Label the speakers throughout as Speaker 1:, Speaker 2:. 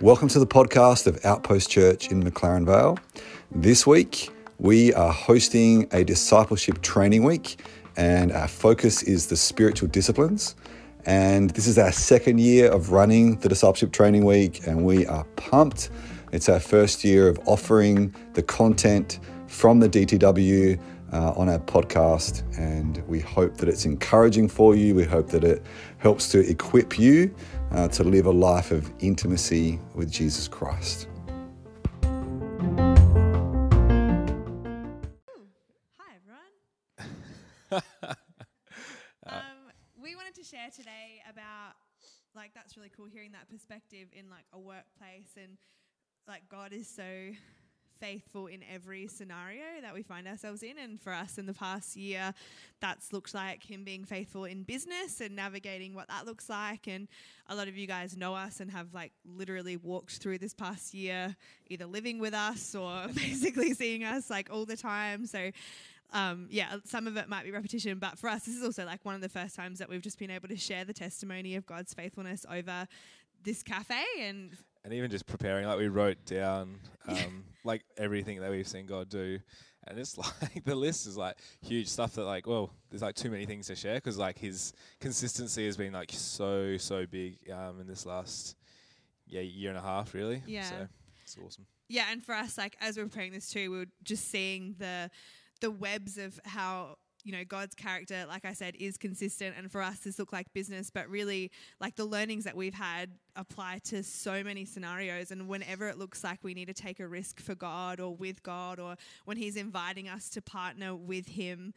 Speaker 1: Welcome to the podcast of Outpost Church in McLaren Vale. This week, we are hosting a discipleship training week, and our focus is the spiritual disciplines. And this is our second year of running the discipleship training week, and we are pumped. It's our first year of offering the content from the DTW uh, on our podcast, and we hope that it's encouraging for you. We hope that it helps to equip you uh, to live a life of intimacy with Jesus Christ.
Speaker 2: Hi, everyone. um, we wanted to share today about like that's really cool hearing that perspective in like a workplace and like God is so faithful in every scenario that we find ourselves in. And for us in the past year, that's looked like Him being faithful in business and navigating what that looks like. And a lot of you guys know us and have like literally walked through this past year, either living with us or basically seeing us like all the time. So, um, yeah, some of it might be repetition, but for us, this is also like one of the first times that we've just been able to share the testimony of God's faithfulness over this cafe and
Speaker 3: and even just preparing, like we wrote down, um, like everything that we've seen God do, and it's like the list is like huge stuff that like, well, there's like too many things to share because like his consistency has been like so so big um, in this last yeah year and a half really.
Speaker 2: Yeah.
Speaker 3: So it's awesome.
Speaker 2: Yeah, and for us, like as we we're preparing this too, we were just seeing the the webs of how you know God's character, like I said, is consistent, and for us, this look like business, but really, like the learnings that we've had apply to so many scenarios. And whenever it looks like we need to take a risk for God or with God, or when He's inviting us to partner with Him,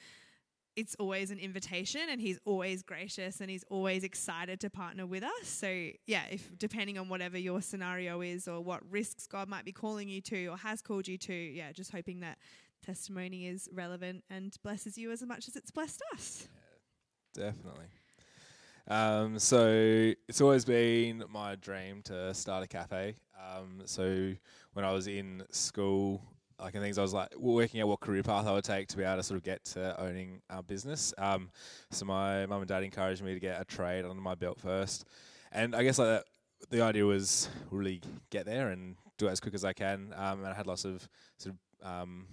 Speaker 2: it's always an invitation and he's always gracious and he's always excited to partner with us. So, yeah, if depending on whatever your scenario is or what risks God might be calling you to or has called you to, yeah, just hoping that testimony is relevant and blesses you as much as it's blessed us.
Speaker 3: Yeah, definitely. Um, so it's always been my dream to start a cafe. Um, so when I was in school, like and things, I was like working out what career path I would take to be able to sort of get to owning our business. Um, so my mum and dad encouraged me to get a trade under my belt first, and I guess like that, the idea was really get there and do it as quick as I can. Um, and I had lots of sort of um,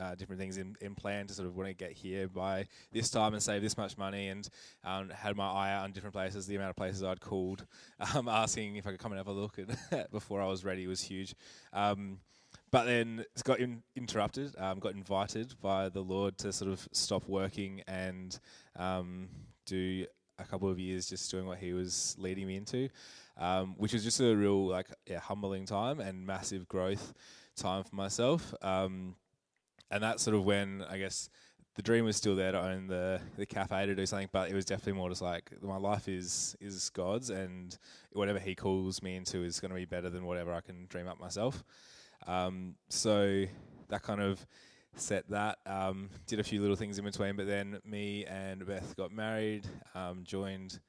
Speaker 3: uh, different things in, in plan to sort of want to get here by this time and save this much money and um, had my eye out on different places. The amount of places I'd called um, asking if I could come and have a look before I was ready was huge. Um, but then it got in, interrupted, um, got invited by the Lord to sort of stop working and um, do a couple of years just doing what He was leading me into, um, which was just a real like yeah, humbling time and massive growth time for myself. Um, and that's sort of when I guess the dream was still there to own the the cafe to do something, but it was definitely more just like my life is is God's, and whatever He calls me into is going to be better than whatever I can dream up myself. Um, so that kind of set that. Um, did a few little things in between, but then me and Beth got married, um, joined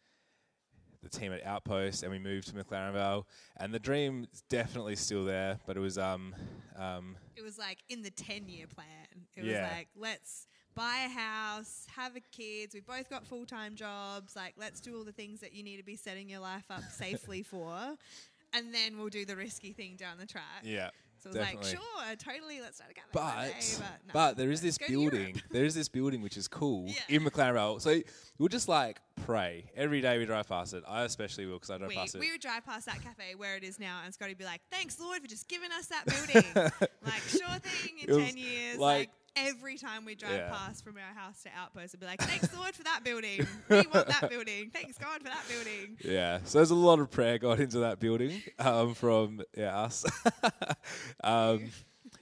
Speaker 3: the team at Outpost, and we moved to McLaren Vale. And the dream is definitely still there, but it was um, um,
Speaker 2: It was like in the 10 year plan. It
Speaker 3: Yeah.
Speaker 2: was like, let's buy a house, have a kids. We've both got full time jobs. Like, let's do all the things that you need to be setting your life up safely for. And then we'll do the risky thing down the track.
Speaker 3: yeah.
Speaker 2: So it was
Speaker 3: definitely.
Speaker 2: like, sure, totally, let's start a cafe.
Speaker 3: But
Speaker 2: one day,
Speaker 3: but,
Speaker 2: but,
Speaker 3: there is this
Speaker 2: let's go to Europe.
Speaker 3: building. there is this building which is cool
Speaker 2: Yeah.
Speaker 3: in McLaren Vale. So we'll just like pray every day we drive past it. I especially will because I drive
Speaker 2: We,
Speaker 3: past it.
Speaker 2: we would drive past that cafe where it is now, and Scotty would be like, "Thanks, Lord, for just giving us that building." like, sure thing. In ten years,
Speaker 3: like-
Speaker 2: like, every time we drive
Speaker 3: Yeah.
Speaker 2: past from our house to Outpost, we'd be like, "Thanks, Lord, for that building. We want that building. Thanks, God, for that building."
Speaker 3: Yeah, so there's a lot of prayer got into that building um, from yeah us. um,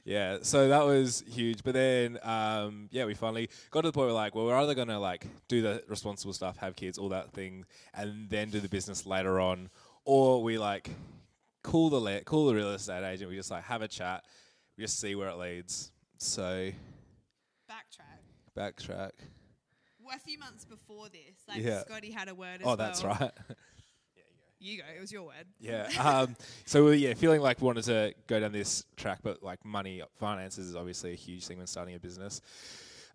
Speaker 3: yeah, so that was huge. But then um, yeah, we finally got to the point where like, well, we're either gonna like do the responsible stuff, have kids, all that thing, and then do the business later on, or we like call the le- call the real estate agent. We just like have a chat, we just see where it leads. So
Speaker 2: Backtrack. Well, a few months before this, like
Speaker 3: Yeah.
Speaker 2: Scotty had a word as
Speaker 3: Oh,
Speaker 2: well.
Speaker 3: that's right.
Speaker 2: You go. It was your word.
Speaker 3: Yeah. Um, so we yeah, feeling like we wanted to go down this track, but like money, finances is obviously a huge thing when starting a business.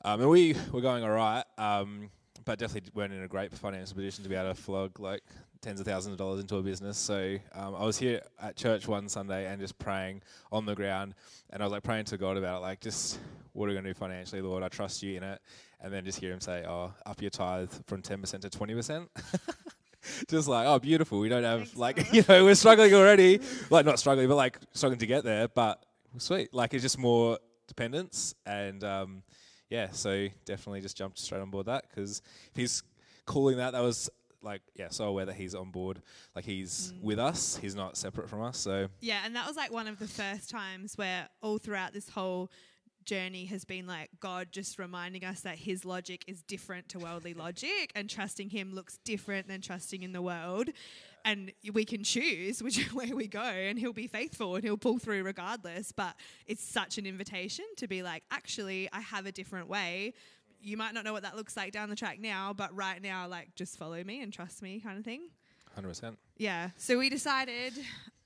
Speaker 3: Um, and we were going all right. Um, but definitely weren't in a great financial position to be able to flog like tens of thousands of dollars into a business. So um, I was here at church one Sunday and just praying on the ground, and I was like praying to God about it, like just what are we going to do financially, Lord? I trust you in it, and then just hear Him say, "Oh, up your tithe from ten percent to twenty percent." just like, oh, beautiful. We don't have
Speaker 2: Thanks,
Speaker 3: like you know we're struggling already, like not struggling, but like struggling to get there. But sweet, like it's just more dependence and. Um, yeah, so definitely just jumped straight on board that because if he's calling that, that was like, yeah, so aware that he's on board, like he's
Speaker 2: Mm.
Speaker 3: with us, he's not separate from us. So
Speaker 2: Yeah, and that was like one of the first times where all throughout this whole journey has been like God just reminding us that his logic is different to worldly logic and trusting him looks different than trusting in the world. And we can choose which way we go and he'll be faithful and he'll pull through regardless. But it's such an invitation to be like, actually, I have a different way. You might not know what that looks like down the track now, but right now, like, just follow me and trust me kind of thing.
Speaker 3: 100%.
Speaker 2: Yeah. So we decided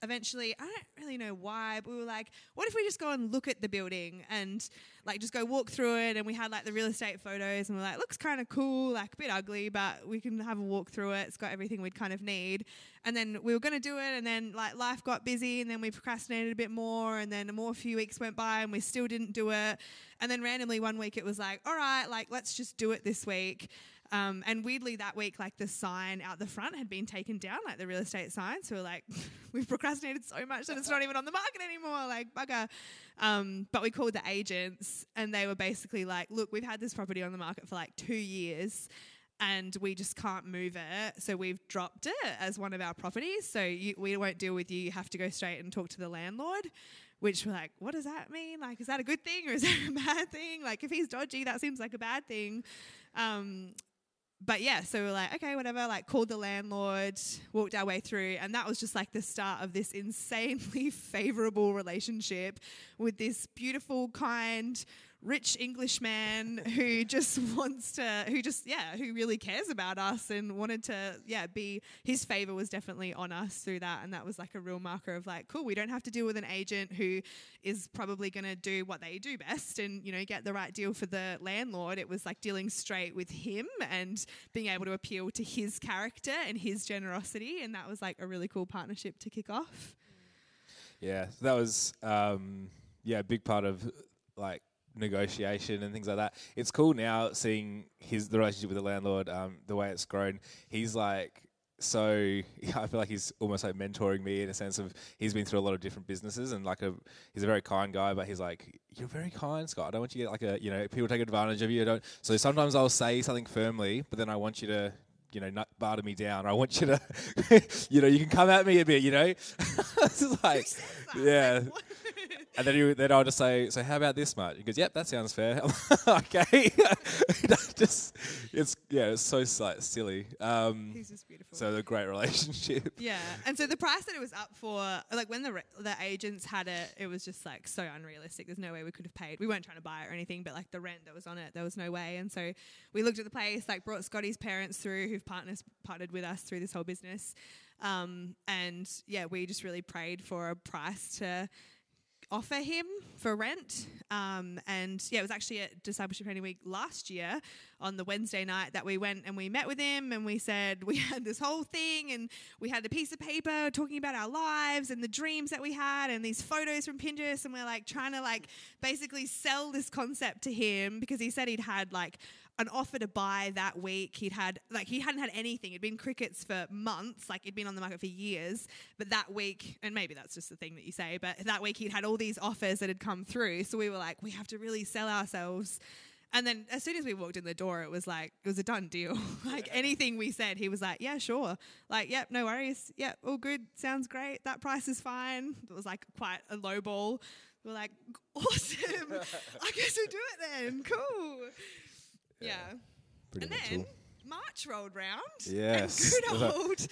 Speaker 2: eventually, I don't really know why, but we were like, what if we just go and look at the building and like just go walk through it? And we had like the real estate photos and we're like, looks kind of cool, like a bit ugly, but we can have a walk through it. It's got everything we'd kind of need. And then we were going to do it. And then like life got busy and then we procrastinated a bit more. And then a more few weeks went by and we still didn't do it. And then randomly one week it was like, all right, like let's just do it this week. Um, and weirdly, that week, like the sign out the front had been taken down, like the real estate sign. So we're like, we've procrastinated so much that it's not even on the market anymore. Like bugger. Um, but we called the agents, and they were basically like, look, we've had this property on the market for like two years. And we just can't move it, so we've dropped it as one of our properties. So you, we won't deal with you. You have to go straight and talk to the landlord. Which we're like, what does that mean? Like, is that a good thing or is that a bad thing? Like, if he's dodgy, that seems like a bad thing. Um, but yeah, so we we're like, okay, whatever, like called the landlord, walked our way through, and that was just like the start of this insanely favorable relationship with this beautiful, kind, rich Englishman who just wants to, who just, yeah, who really cares about us and wanted to, yeah, be, his favor was definitely on us through that. And that was like a real marker of like, cool, we don't have to deal with an agent who is probably going to do what they do best and, you know, get the right deal for the landlord. It was like dealing straight with him and being able to appeal to his character and his generosity. And that was like a really cool partnership to kick off.
Speaker 3: Yeah, that was um, yeah a big part of like negotiation and things like that. It's cool now seeing his the relationship with the landlord, um, the way it's grown. He's like so I feel like he's almost like mentoring me in a sense of he's been through a lot of different businesses and like a he's a very kind guy, but he's like you're very kind, Scott. I don't want you to get like a you know people take advantage of you. I don't so sometimes I'll say something firmly, but then I want you to. You know, nut barter me down. I want you to, you know, you can come at me a bit. You know, it's like, yeah. And then, you, then I'll just say, so how about this much? He goes, yep, that sounds fair. okay. just, it's, yeah, it's so like, silly. Um,
Speaker 2: He's just beautiful.
Speaker 3: so a great relationship.
Speaker 2: Yeah, and so the price that it was up for, like when the re- the agents had it, it was just like so unrealistic. There's no way we could have paid. We weren't trying to buy it or anything, but like the rent that was on it, there was no way. And so we looked at the place, like brought Scotty's parents through, who've partners partnered with us through this whole business, um, and yeah, we just really prayed for a price to offer him for rent. Um, and yeah, it was actually at Discipleship Training Week last year on the Wednesday night that we went and we met with him and we said we had this whole thing and we had a piece of paper talking about our lives and the dreams that we had and these photos from Pinterest and we're like trying to like basically sell this concept to him because he said he'd had like an offer to buy that week. He'd had like he hadn't had anything. It'd been crickets for months, like it'd been on the market for years. But that week, and maybe that's just the thing that you say, but that week he'd had all these offers that had come through. So we were like, we have to really sell ourselves. And then as soon as we walked in the door, it was like it was a done deal. like anything we said, he was like, "Yeah, sure." Like, "Yep, no worries. Yep, all good. Sounds great. That price is fine." It was like quite a low ball. We're like, "Awesome. I guess we'll do it then. Cool." Yeah.
Speaker 3: Pretty
Speaker 2: and
Speaker 3: much
Speaker 2: then
Speaker 3: all.
Speaker 2: March rolled round.
Speaker 3: Yes.
Speaker 2: And good old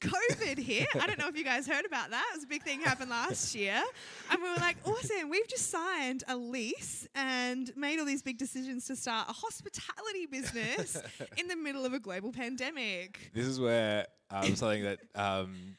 Speaker 2: COVID hit. I don't know if you guys heard about that. It was a big thing happened last year. And we were like, awesome, we've just signed a lease and made all these big decisions to start a hospitality business in the middle of a global pandemic.
Speaker 3: This is where um, something that um,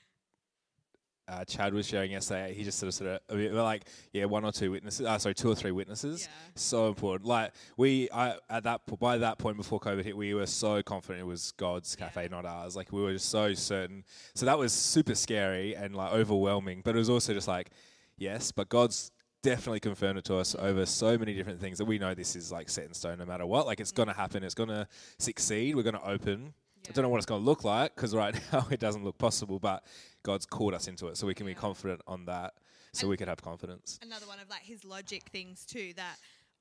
Speaker 3: uh, Chad was sharing yesterday, he just sort of sort of I mean, like, yeah, one or two witnesses, uh, sorry, two or three witnesses,
Speaker 2: Yeah.
Speaker 3: so important. Like we, I at that po- by that point before COVID hit, we were so confident it was God's cafe,
Speaker 2: Yeah.
Speaker 3: not ours. Like we were just so certain. So that was super scary and like overwhelming, but it was also just like, yes, but God's definitely confirmed it to us over so many different things that we know this is like set in stone no matter what. Like it's going to happen. It's going to succeed. We're going to open. I don't know what it's going to look like because right now it doesn't look possible, but God's called us into it, so we can be confident on that, so
Speaker 2: And-
Speaker 3: we can have confidence.
Speaker 2: another one of like his logic things too that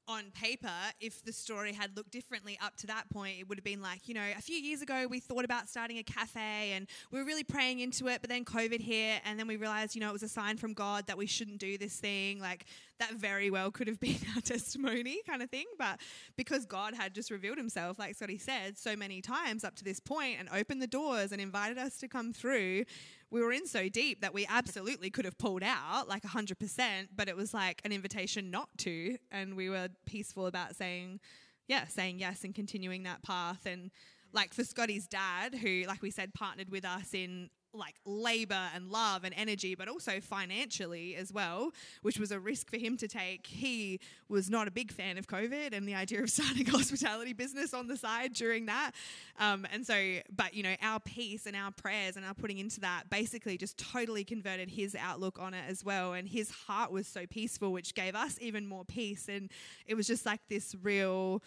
Speaker 2: on paper if the story had looked differently up to that point it would have been like you know a few years ago we thought about starting a cafe and we were really praying into it but then covid hit and then we realized you know it was a sign from god that we shouldn't do this thing like that very well could have been our testimony kind of thing but because god had just revealed himself like scotty said so many times up to this point and opened the doors and invited us to come through we were in so deep that we absolutely could have pulled out like 100% but it was like an invitation not to and we were peaceful about saying yeah saying yes and continuing that path. And like for scotty's dad who like we said partnered with us in like labor and love and energy but also financially as well which was a risk for him to take. He was not a big fan of covid and the idea of starting a hospitality business on the side during that. Um, and so but you know our peace and our prayers and our putting into that basically just totally converted his outlook on it as well. And his heart was so peaceful which gave us even more peace. And it was just like this real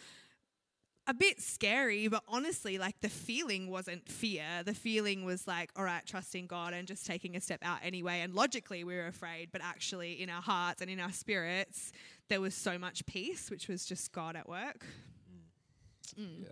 Speaker 2: a bit scary, but honestly, like the feeling wasn't fear. The feeling was like, all right, trusting God and just taking a step out anyway. And logically, we were afraid, but actually, in our hearts and in our spirits, there was so much peace, which was just God at work. Mm. Mm.
Speaker 3: Yeah,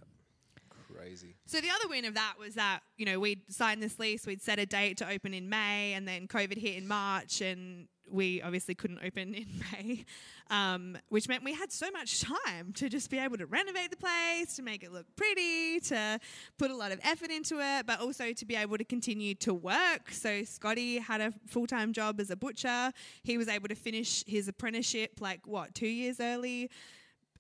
Speaker 3: crazy.
Speaker 2: So the other win of that was that you know we'd signed this lease, we'd set a date to open in May, and then COVID hit in March, and we obviously couldn't open in May, um, which meant we had so much time to just be able to renovate the place, to make it look pretty, to put a lot of effort into it, but also to be able to continue to work. So Scotty had a full time job as a butcher. He was able to finish his apprenticeship like what two years early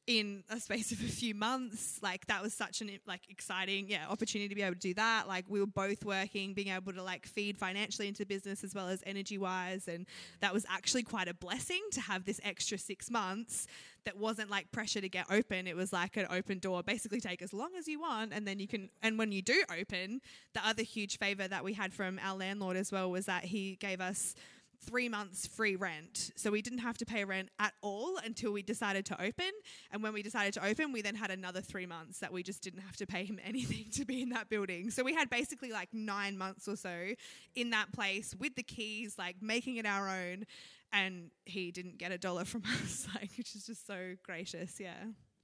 Speaker 2: in a space of a few months like that was such an like exciting yeah opportunity to be able to do that. Like we were both working being able to like feed financially into the business as well as energy wise and that was actually quite a blessing to have this extra six months that wasn't like pressure to get open. It was like an open door basically take as long as you want and then you can and when you do open the other huge favor that we had from our landlord as well was that he gave us three months free rent. So we didn't have to pay rent at all until we decided to open. And when we decided to open, we then had another three months that we just didn't have to pay him anything to be in that building. So we had basically like nine months or so in that place with the keys, like making it our own. And he didn't get a dollar from us, like, which is just so gracious. Yeah.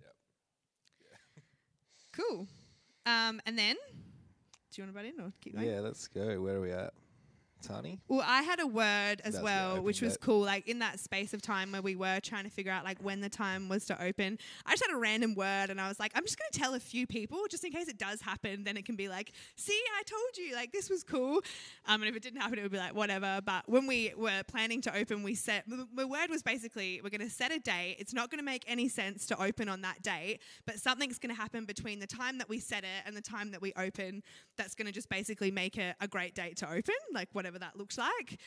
Speaker 2: Yep. Cool. Um, and then, do you want to butt in or keep going?
Speaker 3: Yeah, let's go. Where are we at? Tani?
Speaker 2: Well, I had a word as
Speaker 3: That's
Speaker 2: well, which was
Speaker 3: bit.
Speaker 2: cool. Like in that space of time where we were trying to figure out like when the time was to open, I just had a random word and I was like, I'm just going to tell a few people just in case it does happen. Then it can be like, see, I told you, like this was cool. Um, and if it didn't happen, it would be like whatever. But when we were planning to open, we set the word was basically we're going to set a date. It's not going to make any sense to open on that date, but something's going to happen between the time that we set it and the time that we open. That's going to just basically make it a great date to open, like whatever that looks like.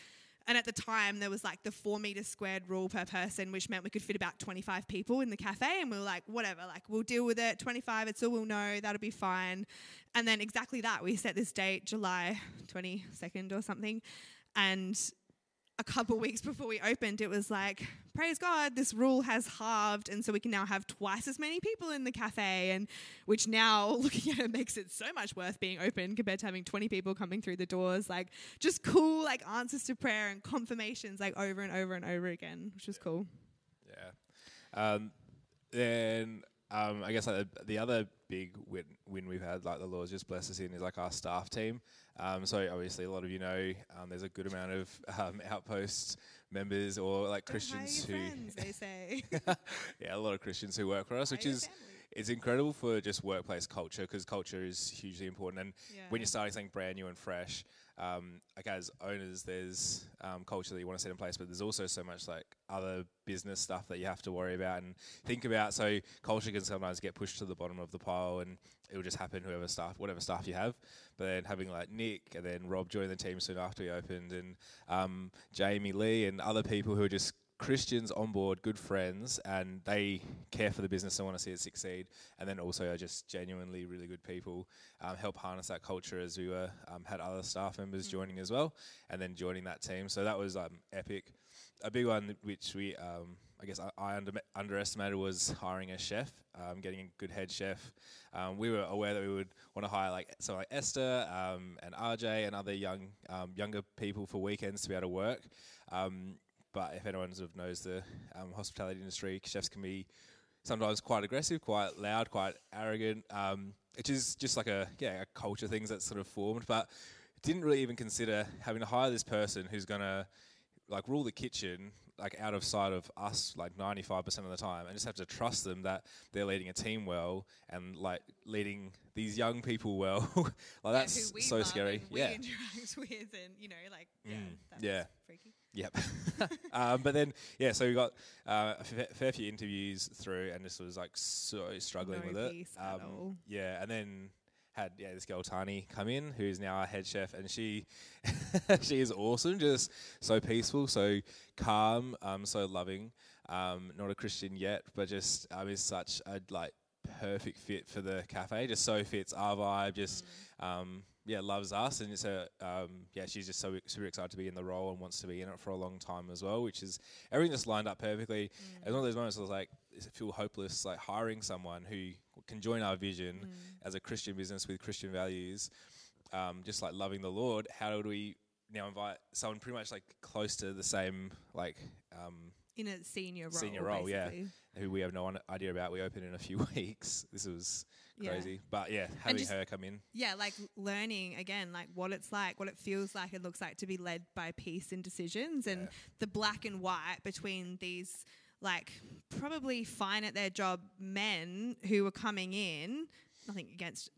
Speaker 2: And at the time, there was like the four meter squared rule per person, which meant we could fit about 25 people in the cafe. And we were like, whatever, like we'll deal with it. 25, it's all we'll know. That'll be fine. And then exactly that, we set this date, July 22nd or something. And a couple weeks before we opened, it was like, praise God, this rule has halved, and so we can now have twice as many people in the cafe, and which now, looking at it, makes it so much worth being open compared to having 20 people coming through the doors. Like, just cool, like answers to prayer and confirmations, like over and over and over again, which was cool.
Speaker 3: Yeah. Um, then um, I guess like the, the other big win, win we've had, like the Lord's just blessed us in, is like our staff team. Um, so obviously, a lot of you know um, there's a good amount of um, outpost members or like Christians who,
Speaker 2: friends, they say.
Speaker 3: yeah, a lot of Christians who work for us, which is
Speaker 2: family.
Speaker 3: it's incredible for just workplace culture because culture is hugely important. And when you're starting something brand new and fresh, um, like as owners, there's um, culture that you want to set in place, but there's also so much like other business stuff that you have to worry about and think about. So culture can sometimes get pushed to the bottom of the pile, and it will just happen whoever staff, whatever staff you have. But then having like Nick and then Rob join the team soon after we opened, and um, Jamie Lee and other people who are just Christians on board, good friends, and they care for the business and want to see it succeed. And then also are just genuinely really good people. Um, help harness that culture as we were um, had other staff members joining as well, and then joining that team. So that was um, epic. A big one which we um, I guess I, I under, underestimated was hiring a chef, um, getting a good head chef. Um, we were aware that we would want to hire like so like Esther um, and RJ and other young um, younger people for weekends to be able to work. Um, but if anyone sort of knows the um, hospitality industry, chefs can be sometimes quite aggressive, quite loud, quite arrogant, um, which is just like a yeah a culture things that's sort of formed. But didn't really even consider having to hire this person who's gonna like rule the kitchen like out of sight of us like 95% of the time and just have to trust them that they're leading a team well and like leading these young people well like
Speaker 2: Yeah,
Speaker 3: that's so scary
Speaker 2: and we
Speaker 3: yeah
Speaker 2: interact with, and you know, like yeah,
Speaker 3: Mm,
Speaker 2: that's
Speaker 3: yeah.
Speaker 2: freaky.
Speaker 3: Yep. um, but then, yeah, so we got uh, a fa- fair few interviews through, and just was like so struggling
Speaker 2: No
Speaker 3: with it.
Speaker 2: all.
Speaker 3: Yeah, and then had yeah this girl Tani come in, who's now our head chef, and she she is awesome, just so peaceful, so calm, um, so loving. Um, not a Christian yet, but just um, is such a like perfect fit for the cafe. Just so fits our vibe. Just um, yeah, loves us, and so um, yeah, she's just so super excited to be in the role and wants to be in it for a long time as well. Which is everything just lined up perfectly. It was one of those moments I was like, it feel hopeless, like hiring someone who can join our vision as a Christian business with Christian values, um, just like loving the Lord. How do we now invite someone pretty much like close to the same like um,
Speaker 2: in a senior role.
Speaker 3: Senior role, yeah. who we have no idea about? We open in a few weeks. This was
Speaker 2: Yeah.
Speaker 3: crazy, but yeah, having
Speaker 2: just-
Speaker 3: her come in.
Speaker 2: Yeah, like learning again, like what it's like, what it feels like, it looks like to be led by peace and decisions, and
Speaker 3: Yeah.
Speaker 2: the black and white between these, like, probably fine at their job men who were coming in. Nothing against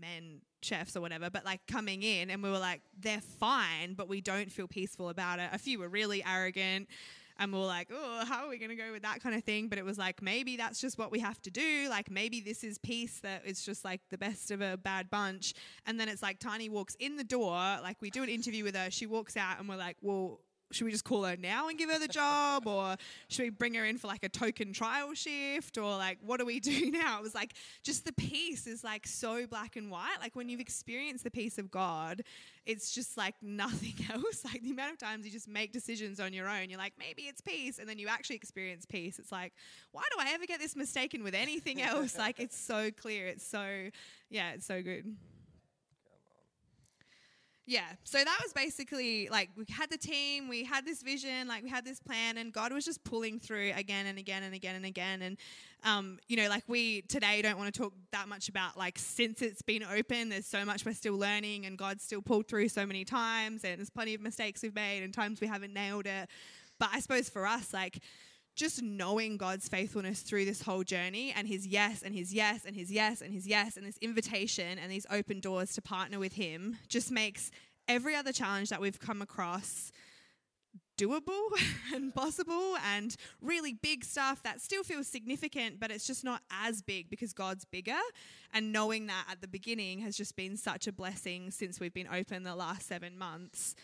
Speaker 2: men chefs or whatever, but like coming in, and we were like, they're fine, but we don't feel peaceful about it. A few were really arrogant. And we we're like, oh, how are we going to go with that kind of thing? But it was like, maybe that's just what we have to do. Like, maybe this is peace that it's just like the best of a bad bunch. And then it's like, Tiny walks in the door, like, we do an interview with her. She walks out, and we're like, well, should we just call her now and give her the job? Or should we bring her in for like a token trial shift? Or like, what do we do now? It was like, just the peace is like so black and white. Like, when you've experienced the peace of God, it's just like nothing else. Like, the amount of times you just make decisions on your own, you're like, maybe it's peace. And then you actually experience peace. It's like, why do I ever get this mistaken with anything else? like, it's so clear. It's so, yeah, it's so good. Yeah, so that was basically like we had the team, we had this vision, like we had this plan, and God was just pulling through again and again and again and again. And, um, you know, like we today don't want to talk that much about like since it's been open, there's so much we're still learning, and God's still pulled through so many times, and there's plenty of mistakes we've made, and times we haven't nailed it. But I suppose for us, like, just knowing God's faithfulness through this whole journey and his yes and his yes and his yes and his yes and this invitation and these open doors to partner with him just makes every other challenge that we've come across doable and possible and really big stuff that still feels significant but it's just not as big because God's bigger. And knowing that at the beginning has just been such a blessing since we've been open the last 7 months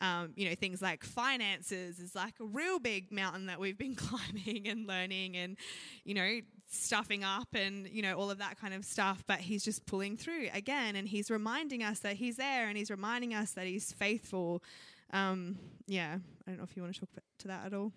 Speaker 2: um, you know, things like finances is like a real big mountain that we've been climbing and learning and, you know, stuffing up and, you know, all of that kind of stuff. But he's just pulling through again and he's reminding us that he's there and he's reminding us that he's faithful. Um, yeah, I don't know if you want to talk to that at all.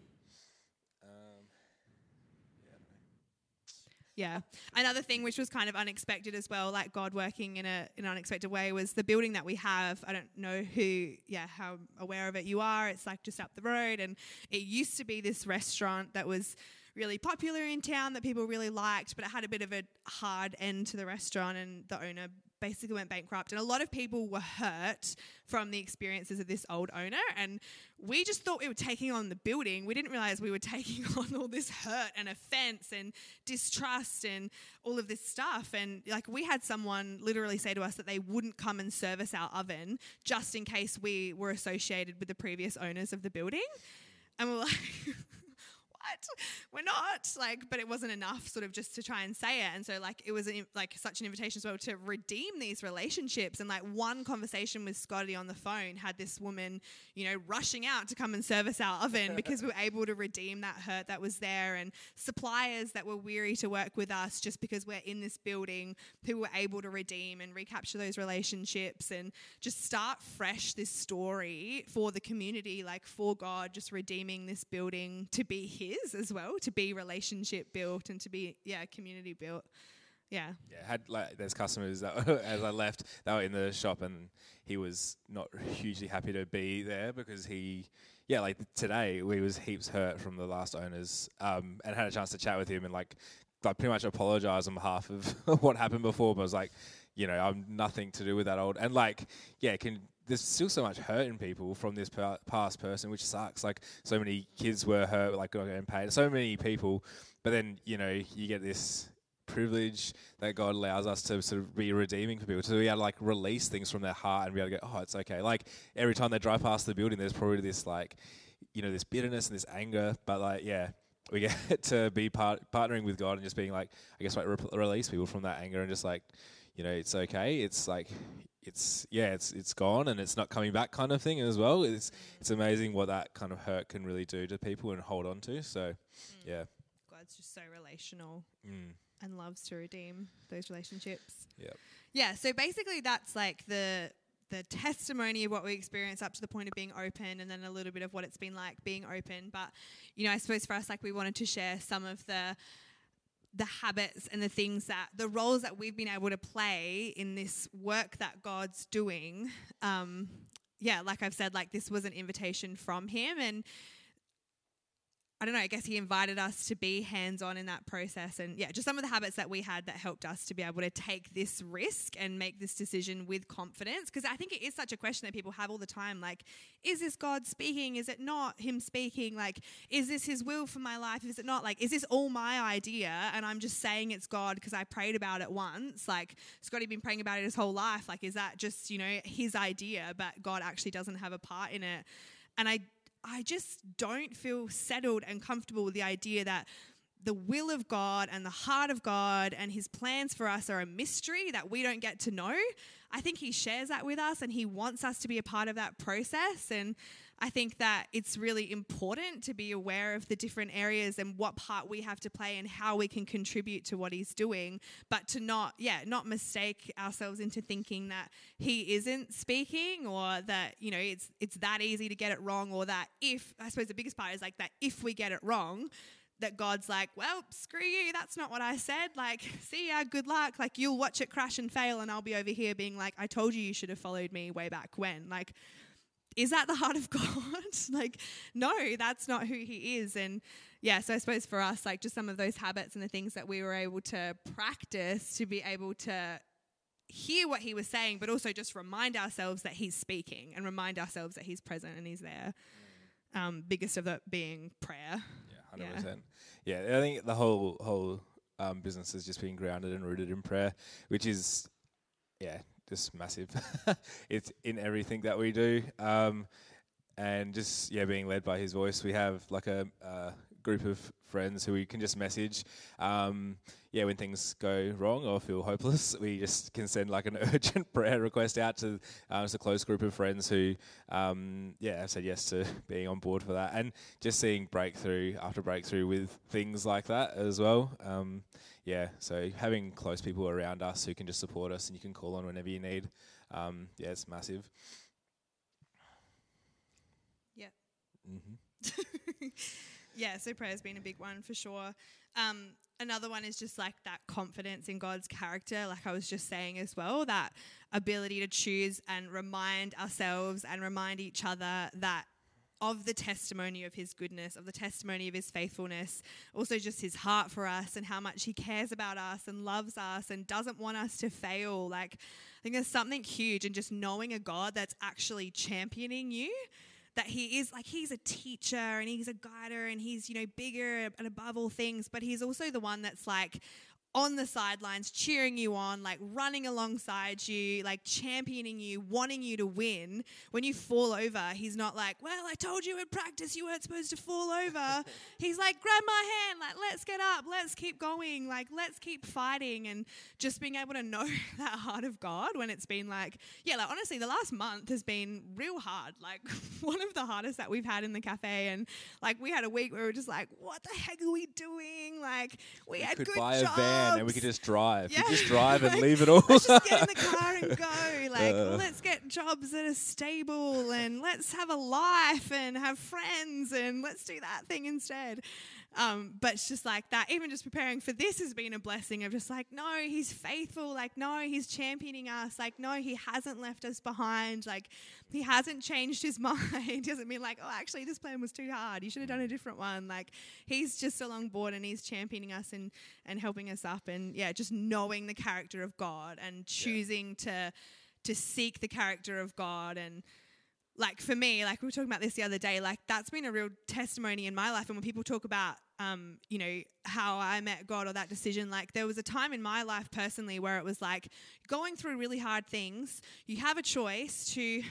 Speaker 2: Yeah. Another thing which was kind of unexpected as well, like God working in a in an unexpected way, was the building that we have. I don't know who, yeah, how aware of it you are. It's like just up the road, and it used to be this restaurant that was really popular in town that people really liked, but it had a bit of a hard end to the restaurant, and the owner basically went bankrupt. And a lot of people were hurt from the experiences of this old owner. And we just thought we were taking on the building. We didn't realize we were taking on all this hurt and offense and distrust and all of this stuff. And like we had someone literally say to us that they wouldn't come and service our oven just in case we were associated with the previous owners of the building. And we're like, We're not like, but it wasn't enough sort of just to try and say it. And so like, it was like such an invitation as well to redeem these relationships. And like one conversation with Scotty on the phone had this woman, you know, rushing out to come and service our oven because we were able to redeem that hurt that was there and suppliers that were weary to work with us just because we're in this building who were able to redeem and recapture those relationships and just start fresh this story for the community, like for God, just redeeming this building to be His as well, to be relationship built and to be, yeah, community built. Yeah.
Speaker 3: Yeah, had like there's customers that as I left, they were in the shop and he was not hugely happy to be there because he, yeah, like today we was heaps hurt from the last owners, um, and had a chance to chat with him and like, like pretty much apologize on behalf of what happened before, but I was like, you know, I'm nothing to do with that old, and like, yeah, can there's still so much hurt in people from this pa- past person, which sucks. Like so many kids were hurt, like got paid, so many people, but then you know you get this privilege that God allows us to sort of be redeeming for people, to be able to like release things from their heart and be able to go, oh, it's okay. Like every time they drive past the building, there's probably this like, you know, this bitterness and this anger, but like, yeah, we get to be part partnering with God and just being like, I guess like re- release people from that anger and just like, you know, it's okay. It's like, it's yeah, it's it's gone and it's not coming back kind of thing as well. It's it's amazing what that kind of hurt can really do to people and hold on to. So, yeah.
Speaker 2: God's just so relational
Speaker 3: Mm.
Speaker 2: and loves to redeem those relationships.
Speaker 3: Yep.
Speaker 2: Yeah, so basically that's like the the testimony of what we experience up to the point of being open and then a little bit of what it's been like being open. But you know, I suppose for us like we wanted to share some of the the habits and the things that the roles that we've been able to play in this work that God's doing. Um, yeah, like I've said, like this was an invitation from him and I don't know, I guess he invited us to be hands on in that process. And yeah, just some of the habits that we had that helped us to be able to take this risk and make this decision with confidence. Because I think it is such a question that people have all the time like, is this God speaking? Is it not Him speaking? Like, is this His will for my life? Is it not? Like, is this all my idea? And I'm just saying it's God because I prayed about it once. Like, Scotty been praying about it his whole life. Like, is that just, you know, his idea, but God actually doesn't have a part in it? And I I just don't feel settled and comfortable with the idea that the will of God and the heart of God and his plans for us are a mystery that we don't get to know. I think he shares that with us and he wants us to be a part of that process. And I think that it's really important to be aware of the different areas and what part we have to play and how we can contribute to what he's doing, but to not, yeah, not mistake ourselves into thinking that he isn't speaking or that, you know, it's it's that easy to get it wrong or that if I suppose the biggest part is like that if we get it wrong, that God's like, well, screw you, that's not what I said. Like, see ya, good luck. Like, you'll watch it crash and fail, and I'll be over here being like, I told you you should have followed me way back when. Like, is that the heart of God? like, no, that's not who He is. And yeah, so I suppose for us, like, just some of those habits and the things that we were able to practice to be able to hear what He was saying, but also just remind ourselves that He's speaking and remind ourselves that He's present and He's there. Um, biggest of that being prayer.
Speaker 3: Yeah, hundred percent. Yeah, I think the whole whole um, business has just been grounded and rooted in prayer, which is yeah, just massive. it's in everything that we do, um, and just yeah, being led by His voice. We have like a, a group of friends who we can just message. Um, yeah, when things go wrong or feel hopeless, we just can send like an urgent prayer request out to um, just a close group of friends who, um, yeah, have said yes to being on board for that, and just seeing breakthrough after breakthrough with things like that as well. Um, yeah, so having close people around us who can just support us and you can call on whenever you need, um, yeah, it's massive.
Speaker 2: Yep.
Speaker 3: hmm
Speaker 2: yeah, so prayer's been a big one for sure. Um, another one is just like that confidence in God's character, like I was just saying as well, that ability to choose and remind ourselves and remind each other that of the testimony of his goodness, of the testimony of his faithfulness, also just his heart for us and how much he cares about us and loves us and doesn't want us to fail. Like, I think there's something huge in just knowing a God that's actually championing you that he is like he's a teacher and he's a guider and he's you know bigger and above all things but he's also the one that's like on the sidelines, cheering you on, like running alongside you, like championing you, wanting you to win. When you fall over, he's not like, Well, I told you in practice you weren't supposed to fall over. he's like, Grab my hand, like, let's get up, let's keep going, like, let's keep fighting. And just being able to know that heart of God when it's been like, yeah, like, honestly, the last month has been real hard. Like, one of the hardest that we've had in the cafe. And like, we had a week where we were just like, What the heck are we doing? Like, we, we had good jobs
Speaker 3: and we could just drive. Yeah. just drive and leave it all.
Speaker 2: let's just get in the car and go. Like, uh. let's get jobs that are stable and let's have a life and have friends and let's do that thing instead. Um, but it's just like that. Even just preparing for this has been a blessing of just like, no, he's faithful. Like, no, he's championing us. Like, no, he hasn't left us behind. Like, he hasn't changed his mind. he hasn't mean like, oh, actually, this plan was too hard. You should have done a different one. Like, he's just along board and he's championing us and, and helping us up. And yeah, just knowing the character of God and choosing yeah. to to seek the character of God and like for me, like we were talking about this the other day, like that's been a real testimony in my life. And when people talk about, um, you know, how I met God or that decision, like there was a time in my life personally where it was like going through really hard things. You have a choice to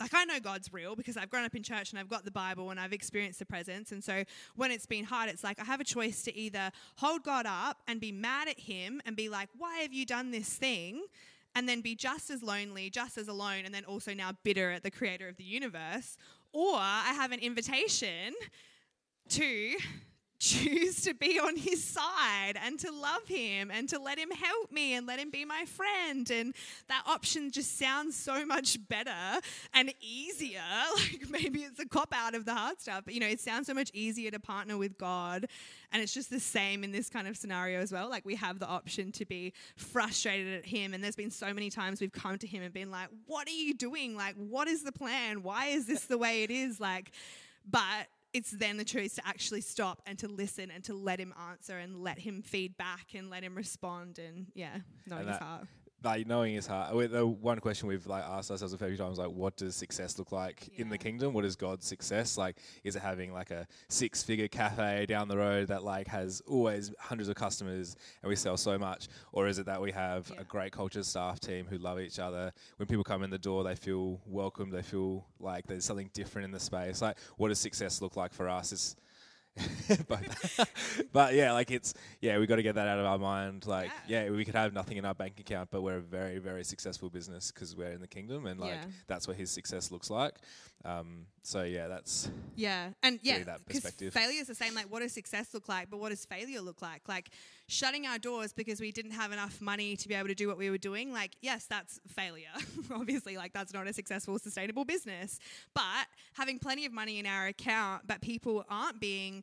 Speaker 2: like I know God's real because I've grown up in church and I've got the Bible and I've experienced the presence. And so when it's been hard, it's like I have a choice to either hold God up and be mad at him and be like, "Why have you done this thing?" And then be just as lonely, just as alone, and then also now bitter at the creator of the universe. Or I have an invitation to choose to be on his side and to love him and to let him help me and let him be my friend. And that option just sounds so much better and easier. Like maybe it's a cop out of the hard stuff, but you know, it sounds so much easier to partner with God. And it's just the same in this kind of scenario as well. Like we have the option to be frustrated at him. And there's been so many times we've come to him and been like, What are you doing? Like, what is the plan? Why is this the way it is? Like, but it's then the choice to actually stop and to listen and to let him answer and let him feed back and let him respond and yeah, knowing and his heart
Speaker 3: like knowing his heart. The uh, one question we've like asked ourselves a few times, like, what does success look like yeah. in the kingdom? What is God's success? Like, is it having like a six-figure cafe down the road that like has always hundreds of customers and we sell so much, or is it that we have yeah. a great culture staff team who love each other? When people come in the door, they feel welcome. They feel like there's something different in the space. Like, what does success look like for us? It's but, but yeah, like it's yeah, we got to get that out of our mind. Like yeah. yeah. we could have nothing in our bank account, but we're a very very successful business because we're in the kingdom, and like yeah. that's what his success looks like. Um, so yeah, that's
Speaker 2: yeah, and yeah, because failure is the same. Like, what does success look like? But what does failure look like? Like shutting our doors because we didn't have enough money to be able to do what we were doing. Like, yes, that's failure. Obviously, like that's not a successful, sustainable business. But having plenty of money in our account, but people aren't being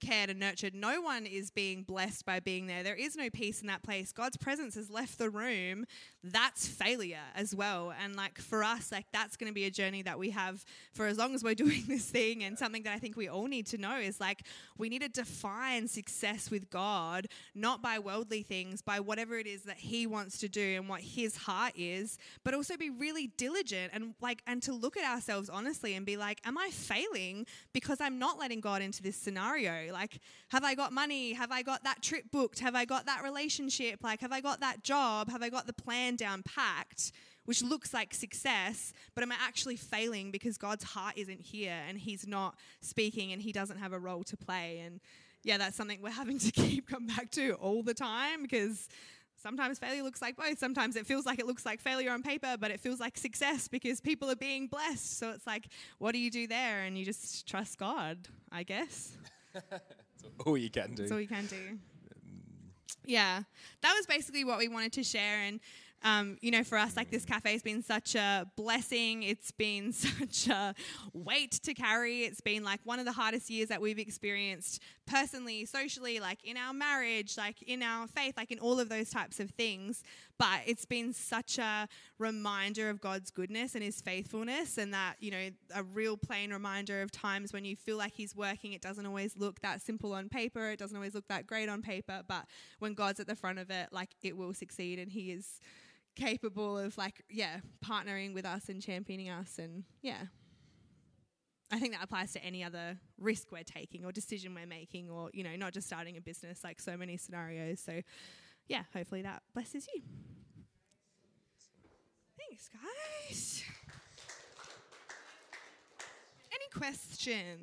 Speaker 2: cared and nurtured. No one is being blessed by being there. There is no peace in that place. God's presence has left the room. That's failure as well. And like for us, like that's going to be a journey that we have for as long as we're doing this thing. And something that I think we all need to know is like we need to define success with God, not by worldly things, by whatever it is that He wants to do and what His heart is, but also be really diligent and like, and to look at ourselves honestly and be like, am I failing because I'm not letting God into this scenario? Like, have I got money? Have I got that trip booked? Have I got that relationship? Like, have I got that job? Have I got the plan down packed? which looks like success, but am I actually failing because God's heart isn't here and He's not speaking and He doesn't have a role to play? And yeah, that's something we're having to keep come back to all the time because sometimes failure looks like both. Sometimes it feels like it looks like failure on paper, but it feels like success because people are being blessed. So it's like, what do you do there? And you just trust God, I guess.
Speaker 3: all you can do.
Speaker 2: That's all you can do. Yeah, that was basically what we wanted to share. And um, you know, for us, like this cafe has been such a blessing. It's been such a weight to carry. It's been like one of the hardest years that we've experienced personally, socially, like in our marriage, like in our faith, like in all of those types of things. But it's been such a reminder of God's goodness and His faithfulness, and that, you know, a real plain reminder of times when you feel like He's working. It doesn't always look that simple on paper, it doesn't always look that great on paper, but when God's at the front of it, like it will succeed, and He is capable of, like, yeah, partnering with us and championing us, and yeah. I think that applies to any other risk we're taking or decision we're making, or, you know, not just starting a business, like so many scenarios. So, yeah, hopefully that blesses you. Thanks, guys. Any questions?